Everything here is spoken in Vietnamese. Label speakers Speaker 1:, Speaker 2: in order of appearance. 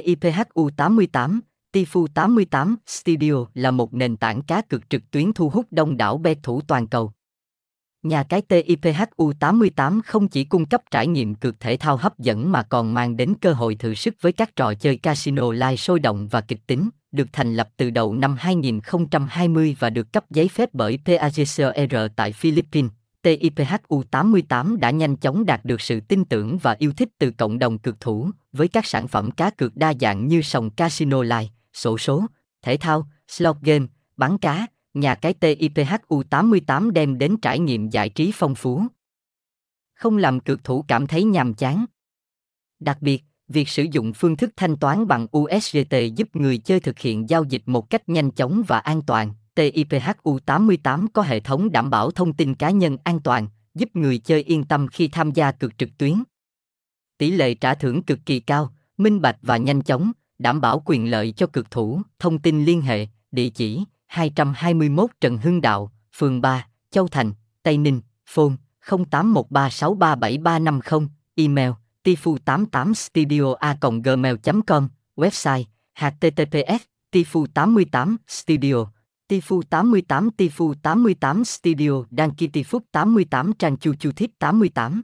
Speaker 1: TIPHU88, Tifu 88 Studio là một nền tảng cá cược trực tuyến thu hút đông đảo bet thủ toàn cầu. Nhà cái TIPHU88 không chỉ cung cấp trải nghiệm cược thể thao hấp dẫn mà còn mang đến cơ hội thử sức với các trò chơi casino live sôi động và kịch tính, được thành lập từ đầu năm 2020 và được cấp giấy phép bởi PAGCOR tại Philippines. TIPHU88 đã nhanh chóng đạt được sự tin tưởng và yêu thích từ cộng đồng cược thủ, với các sản phẩm cá cược đa dạng như sòng casino live, sổ số, thể thao, slot game, bắn cá, nhà cái TIPHU88 đem đến trải nghiệm giải trí phong phú. Không làm cược thủ cảm thấy nhàm chán. Đặc biệt, việc sử dụng phương thức thanh toán bằng USDT giúp người chơi thực hiện giao dịch một cách nhanh chóng và an toàn. TIPHU88 có hệ thống đảm bảo thông tin cá nhân an toàn, giúp người chơi yên tâm khi tham gia cược trực tuyến. Tỷ lệ trả thưởng cực kỳ cao, minh bạch và nhanh chóng, đảm bảo quyền lợi cho cực thủ. Thông tin liên hệ, địa chỉ 221 Trần Hưng Đạo, phường 3, Châu Thành, Tây Ninh, phone 0813637350, email tifu88studio a gmail.com, website https tifu88 studio Tifu 88 Tifu 88 Studio đăng ký Phúc 88 trang chu chu thiết 88